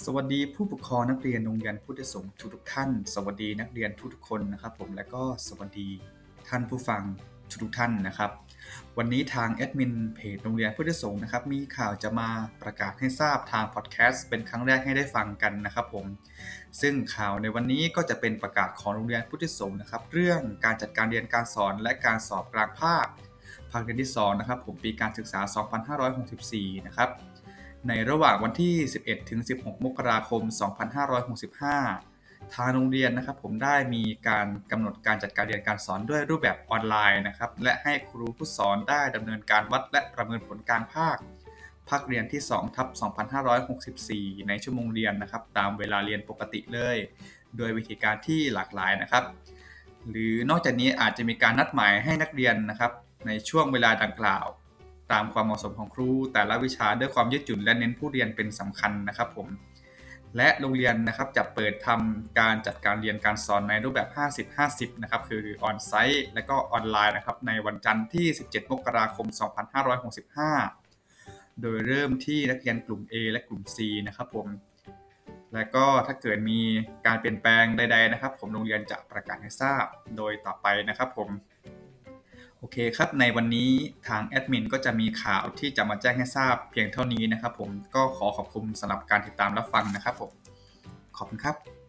สวัสดีผู้ปกครองนักเรียนโรงเรียนพุทธสงฆ์ทุกทุกท่าน สวัสดีนักเรียนทุกทุกคนนะครับผมและก็สวัสดีท่านผู้ฟังทุกทุกท่านนะครับ วันนี้ทางแอดมินเพจโรงเรียนพุทธสงฆ์นะครับมีข่าวจะมาประกาศให้ทราบทางพอดแคสต์เป็นครั้งแรกให้ได้ฟังกันนะครับผมซึ่งข่าวในวันนี้ก็จะเป็นประกาศของโรงเรียนพุทธสงฆ์นะครับเรื่องการจัดการเรียนการสอนและการสอบกลางภาคภาคเรียนที่2นะครับผมปีการศึกษา 2564 นะครับ ในระหว่างวันที่ 11 ถึง 16 มกราคม 2565 ทางโรงเรียนนะครับผมได้มีการกำหนดการจัดการเรียนการสอนด้วยรูปแบบออนไลน์นะครับ และให้ครูผู้สอนได้ดำเนินการวัดและประเมินผลการภาค ภาคเรียนที่2ทับ2564 ในชั่วโมงเรียนนะครับ ตามเวลาเรียนปกติเลย โดยวิธีการที่หลากหลายนะครับ หรือนอกจากนี้อาจจะมีการนัดหมายให้นักเรียนนะครับในช่วงเวลาดังกล่าว ตามความเหมาะสมของครู แต่ละวิชาด้วยความยืดหยุ่นและเน้นผู้เรียนเป็นสำคัญนะครับผมและโรงเรียนนะครับจะเปิดทำการจัดการเรียนการสอนในรูปแบบ 50-50 นะครับ คือออนไซต์และก็ออนไลน์นะครับ ในวันจันทร์ที่ 17 มกราคม 2565 โดยเริ่มที่นักเรียนกลุ่ม A และกลุ่ม C นะครับผม และก็ถ้าเกิดมีการเปลี่ยนแปลงใด ๆ นะครับ ผมโรงเรียนจะประกาศให้ทราบโดยต่อไปนะครับผม โอเคครับ ในวันนี้ทางแอดมินก็จะมีข่าวที่จะมาแจ้งให้ทราบเพียงเท่านี้นะครับผม ก็ขอขอบคุณสำหรับการติดตามรับฟังนะครับผม ขอบคุณครับ